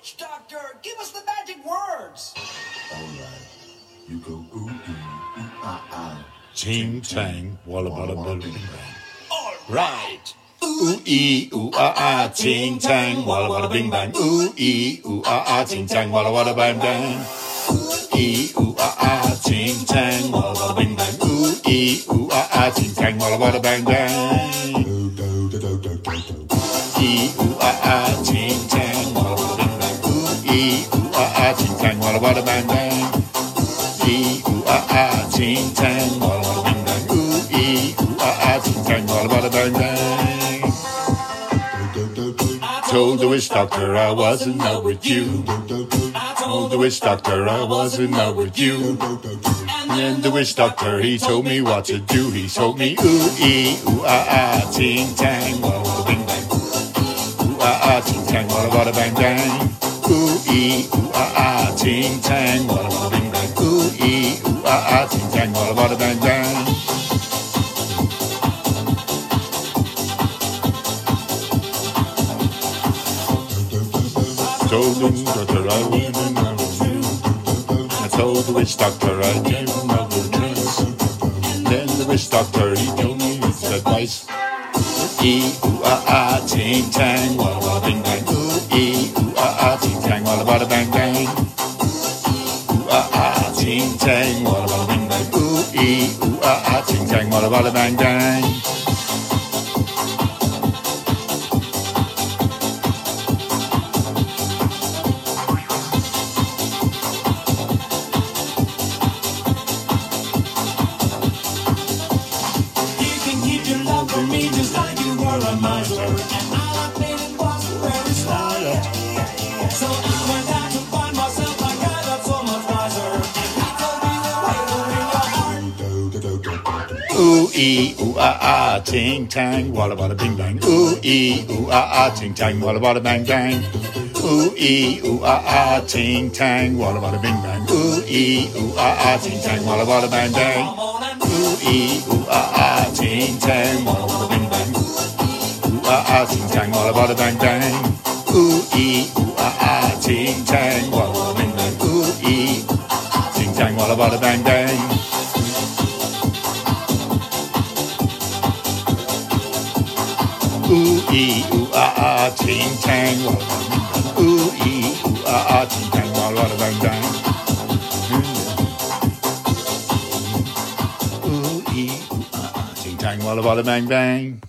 Witch doctor, give us the magic words. Alright. You go ooh ooh ooh ah ah. Ching chang, walla walla walla bing bang. All Right. Ooh ee ooh ah ah, ching chang, walla walla bing bang. Ooh ee ooh ah ah, ching chang, walla walla bang bang. Ooh ee ooh ah ah, ching chang, walla walla bing bang. Ooh ee ooh ah ah, ching chang, walla walla bang bang. Do do do do do do do. Ee walla walla bang bang. Ee ooh ah ah, ching chang, walla walla bing bang. Ooh ee ooh ah ah, ching chang, walla walla bang bang. Told the witch doctor I was in love with you. Told the witch doctor I was in love with you. And the witch doctor he told me what to do. He told me ooh ee ooh ah ah ting tang walla walla bing bang. Ooh ah ah ting tang walla walla bang bang. Ooh ee ooh ah ah ting tang walla walla bing bang. Ooh ee ooh ah ah ting tang walla walla bang bang. I told the witch doctor I gave him love with dress. Then the witch doctor he told me his advice. E ooh ah ah ting tang walla walla bing bang. Ooh ee ooh ah ah ting tang walla walla bang bang. Ah ah ting tang walla walla bing bang. Ooh ee ooh ah ah ting tang walla walla bang bang. Ooh ee ooh ah ah ting tang walla walla bing bang. Ooh ee ooh ah ah ting tang walla walla bang bang. Ooh ee ooh ah ah ting tang walla walla bing bang. Ooh ee ooh ah ah ting tang walla walla bang bang. Ooh ee ooh ah ah ting tang walla walla bing bang. Ooh ah ah ting tang walla walla bang bang. Ooh ee ooh ah ah ting tang walla walla bing bang. Ooh ee ting tang walla walla bang bang. Ooh ee ooh ah ah ting tang. Ooh ee ooh ah ah ting tang walla walla bang bang. Ooh ee ooh ah ah ting tang walla walla bang bang.